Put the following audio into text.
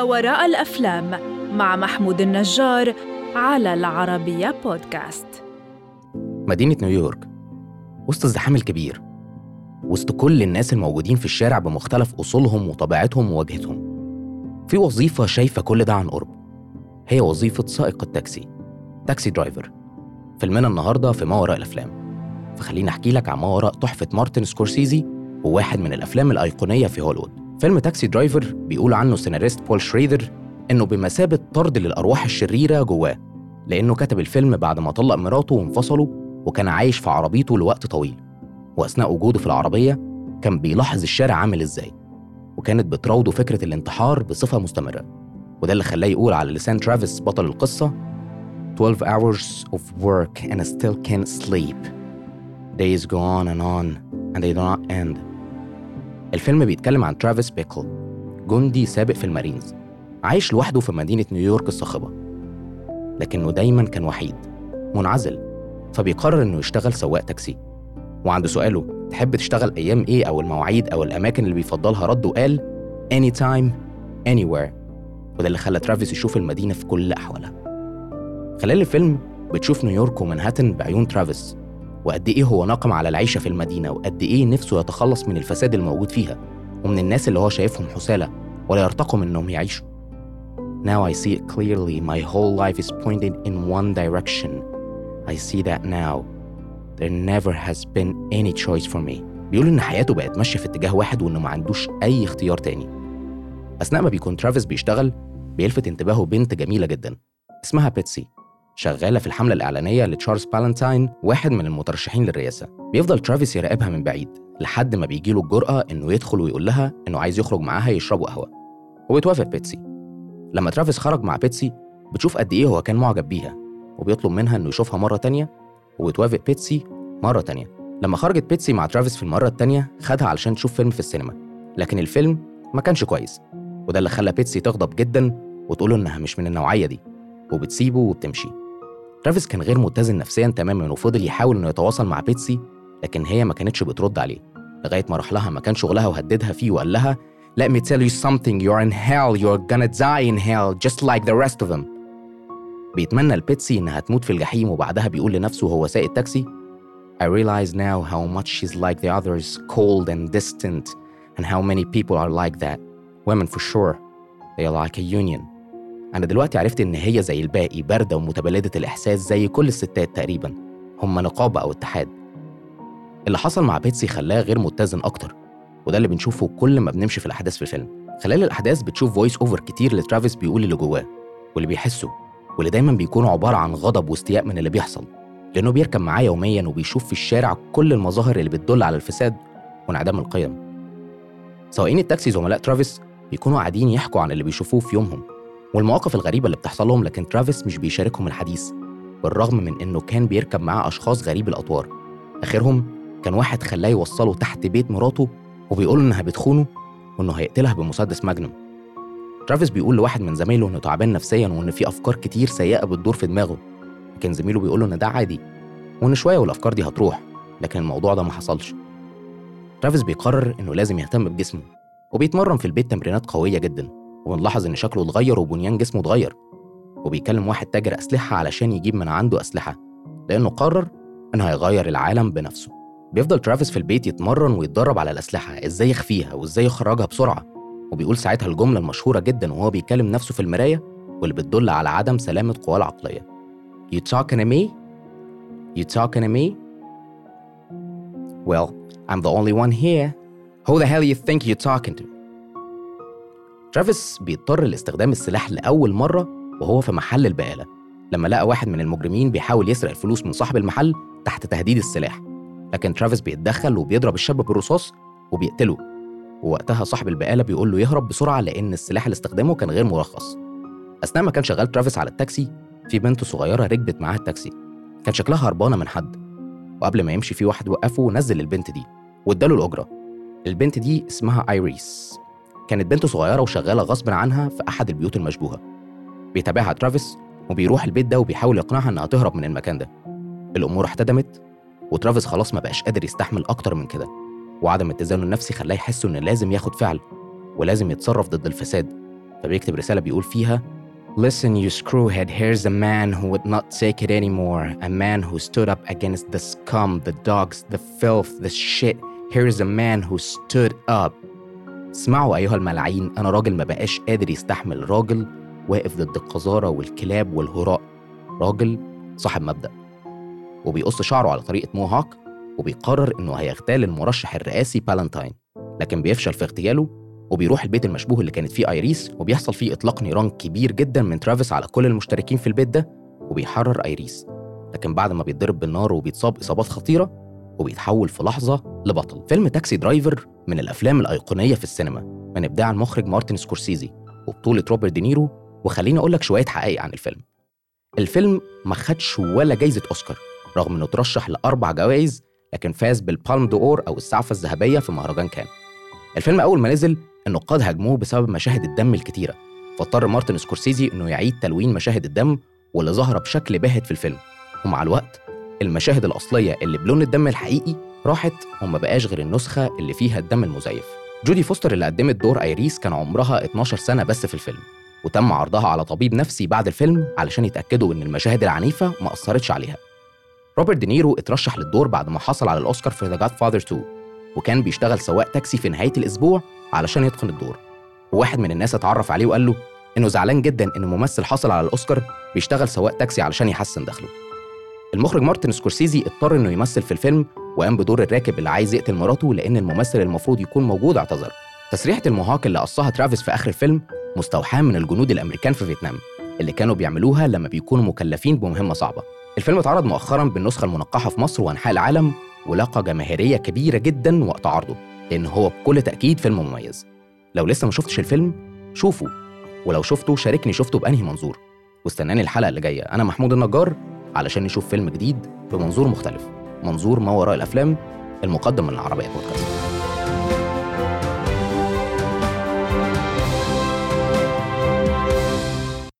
ما وراء الأفلام مع محمود النجار على العربية بودكاست. مدينة نيويورك وسط الزحام الكبير وسط كل الناس الموجودين في الشارع بمختلف أصولهم وطبيعتهم وواجهتهم. في وظيفة شايفة كل ده عن قرب هي وظيفة سائق التاكسي تاكسي درايفر. فيلمنا النهاردة في ما وراء الأفلام. فخليني أحكي لك عن ما وراء تحفة مارتن سكورسيزي وواحد من الأفلام الأيقونية في هوليوود. فيلم تاكسي درايفر بيقول عنه سيناريست بول شريدر إنه بمثابة طرد للأرواح الشريرة جواه لأنه كتب الفيلم بعد ما طلق مراته وانفصلوا وكان عايش في عربيته لوقت طويل وأثناء وجوده في العربية كان بيلاحظ الشارع عامل إزاي وكانت بتراوده فكرة الانتحار بصفة مستمرة وده اللي خلاه يقول على لسان ترافيس بطل القصة 12 hours of work and I still can't sleep. Days go on and on and they do not end. الفيلم بيتكلم عن ترافيس بيكل جندي سابق في المارينز عايش لوحده في مدينة نيويورك الصاخبة لكنه دايما كان وحيد منعزل فبيقرر إنه يشتغل سواق تاكسي. وعند سؤاله تحب تشتغل أيام إيه أو المواعيد أو الأماكن اللي بيفضلها؟ رد وقال anytime anywhere. وده اللي خلى ترافيس يشوف المدينة في كل أحوالها. خلال الفيلم بتشوف نيويورك ومنهاتن بعيون ترافيس. وقد إيه هو ناقم على العيشة في المدينة وقد إيه نفسه يتخلص من الفساد الموجود فيها ومن الناس اللي هو شايفهم حسالة ولا يرتقوا إنهم يعيشوا. Now I see it clearly. My whole life is pointed in one direction. I see that now. There never has been any choice for me. بيقول إن حياته بقت ماشية في اتجاه واحد وإنه ما عندوش أي اختيار تاني. أثناء ما بيكون ترافيس بيشتغل بيلفت انتباهه بنت جميلة جدا اسمها بيتسي. شغالة في الحملة الإعلانية لتشارلز بالانتاين واحد من المترشحين للرئاسة. بيفضل ترافيس يراقبها من بعيد لحد ما بيجيله الجرأة إنه يدخل ويقول لها إنه عايز يخرج معاها يشربوا قهوة. وبتوافق بيتسي. لما ترافيس خرج مع بيتسي بتشوف قد إيه هو كان معجب بيها وبيطلب منها إنه يشوفها مرة تانية وبتوافق بيتسي مرة تانية. لما خرجت بيتسي مع ترافيس في المرة التانية خدها علشان تشوف فيلم في السينما. لكن الفيلم ما كانش كويس وده اللي خلى بيتسي تغضب جدا وتقوله إنها مش من النوعية دي. وبتسيبه وبتمشي. ترافيس كان غير متزن نفسيا تماما وفضل يحاول إنه يتواصل مع بيتسي لكن هي ما كانتش بترد عليه لغاية ما راح لها مكان شغلها وهددها فيه وقال لها Let me tell you something you're in hell you're gonna die in hell just like the rest of them بيتمنى لبيتسي إنها تموت في الجحيم وبعدها بيقول لنفسه وهو سايق التاكسي I realize now how much she's like the others cold and distant and how many people are like that women for sure they are like a union أنا دلوقتي عرفت إن هي زي الباقي باردة ومتبلدة الإحساس زي كل الستات تقريبا هم نقابة أو اتحاد. اللي حصل مع بيتسي خلاها غير متزن أكتر وده اللي بنشوفه كل ما بنمشي في الأحداث في الفيلم خلال الأحداث بتشوف voice over كتير لترافيس بيقول اللي جواه واللي بيحسه واللي دايما بيكونوا عبارة عن غضب واستياء من اللي بيحصل. لأنه بيركب معاه يوميا وبيشوف في الشارع كل المظاهر اللي بتدل على الفساد وانعدام القيم. سواقين التاكسي زملاء ترافيس بيكونوا قاعدين يحكوا عن اللي بيشوفوه في يومهم. والمواقف الغريبة اللي بتحصل لهم لكن ترافيس مش بيشاركهم الحديث بالرغم من إنه كان بيركب معاه أشخاص غريب الأطوار. آخرهم كان واحد خلاه يوصله تحت بيت مراته وبيقول إنها بتخونه وإنه هيقتلها بمسدس ماجنوم ترافيس بيقول لواحد من زمايله إنه تعبان نفسيا وإن في أفكار كتير سيئة بتدور في دماغه. لكن زميله بيقول له إن ده عادي وإن شوية والأفكار دي هتروح لكن الموضوع ده ما حصلش. ترافيس بيقرر إنه لازم يهتم بجسمه وبيتمرن في البيت تمرينات قوية جدا. وبنلاحظ إن شكله اتغير وبنيان جسمه اتغير وبيكلم واحد تاجر أسلحة علشان يجيب من عنده أسلحة لأنه قرر إنه هيغير العالم بنفسه بيفضل ترافيس في البيت يتمرن ويتدرب على الأسلحة إزاي يخفيها وإزاي يخرجها بسرعة وبيقول ساعتها الجملة المشهورة جدا وهو بيكلم نفسه في المراية واللي بتدل على عدم سلامة قواه العقلية You talking to me? You talking to me? Well, I'm the only one here. Who the hell you think you're talking to? ترافيس بيضطر لاستخدام السلاح لأول مرة وهو في محل البقالة لما لقى واحد من المجرمين بيحاول يسرق الفلوس من صاحب المحل تحت تهديد السلاح لكن ترافيس بيتدخل وبيضرب الشاب بالرصاص وبيقتله ووقتها صاحب البقالة بيقول له يهرب بسرعة لأن السلاح اللي استخدمه كان غير مرخص. أثناء ما كان شغال ترافيس على التاكسي في بنت صغيرة ركبت معاه التاكسي كان شكلها هربانة من حد وقبل ما يمشي في واحد وقفه ونزل البنت دي واداله الأجرة البنت دي اسمها ايريس. كانت بنت صغيرة وشغالة غصب عنها في أحد البيوت المشبوهة بيتابعها ترافيس وبيروح البيت ده وبيحاول يقنعها إنها تهرب من المكان ده الأمور احتدمت وترافيس خلاص ما بقاش قادر يستحمل أكتر من كده وعدم اتزانه النفسي خلاه يحس إنه لازم ياخد فعل ولازم يتصرف ضد الفساد فبيكتب رسالة بيقول فيها Listen, you screwhead, here's a man who would not take it anymore. A man who stood up against the scum, the dogs, the filth, the shit. Here's a man who stood up. اسمعوا أيها الملاعين أنا راجل ما بقاش قادر يستحمل راجل واقف ضد القذارة والكلاب والهراء. راجل صاحب مبدأ. وبيقص شعره على طريقة mohawk وبيقرر إنه هيغتال المرشح الرئاسي بالانتاين لكن بيفشل في اغتياله وبيروح البيت المشبوه اللي كانت فيه آيريس وبيحصل فيه إطلاق نيران كبير جدا من ترافيس على كل المشتركين في البيت ده وبيحرر آيريس. لكن بعد ما بيتضرب بالنار وبيتصاب إصابات خطيرة وبيتحول في لحظة لبطل. فيلم تاكسي درايفر من الأفلام الأيقونية في السينما من إبداع المخرج مارتن سكورسيزي وبطولة روبرت دينيرو. وخليني أقول لك شوية حقائق عن الفيلم. الفيلم ما خدش ولا جايزة أوسكار رغم إنه ترشح لأربع جوائز لكن فاز بال Palme d'Or أو السعفة الذهبية في مهرجان كان. الفيلم أول ما نزل النقاد هاجموه بسبب مشاهد الدم الكتيرة. فاضطر مارتن سكورسيزي إنه يعيد تلوين مشاهد الدم واللي ظاهره بشكل باهت في الفيلم. ومع الوقت المشاهد الأصلية اللي بلون الدم الحقيقي راحت وما بقاش غير النسخة اللي فيها الدم المزيف. جودي فوستر اللي قدمت دور أيريس كان عمرها 12 سنة بس في الفيلم وتم عرضها على طبيب نفسي بعد الفيلم علشان يتأكدوا إن المشاهد العنيفة ما أثرتش عليها. روبرت دينيرو اترشح للدور بعد ما حصل على الأوسكار في The Godfather 2 وكان بيشتغل سواق تاكسي في نهاية الأسبوع علشان يتقن الدور. وواحد من الناس اتعرف عليه وقال له إنه زعلان جدا إن ممثل حصل على الأوسكار بيشتغل سواق تاكسي علشان يحسن دخله. المخرج مارتن سكورسيزي اضطر إنه يمثل في الفيلم وقام بدور الراكب اللي عايز يقتل مراته لأن الممثل المفروض يكون موجود اعتذر. تسريحة ال mohawk اللي قصها ترافيس في آخر الفيلم مستوحاة من الجنود الأمريكان في فيتنام اللي كانوا بيعملوها لما بيكونوا مكلفين بمهمة صعبة. الفيلم اتعرض مؤخرا بالنسخة المنقحة في مصر وأنحاء العالم ولاقى جماهيرية كبيرة جدا وقت عرضه لأن هو بكل تأكيد فيلم مميز. لو لسه ما شفتش الفيلم شوفه ولو شفته شاركني شفته بأنهي منظور. واستناني الحلقة اللي جاية. أنا محمود النجار علشان نشوف فيلم جديد بمنظور مختلف. منظور ما وراء الأفلام المقدم من العربيه بودكاست.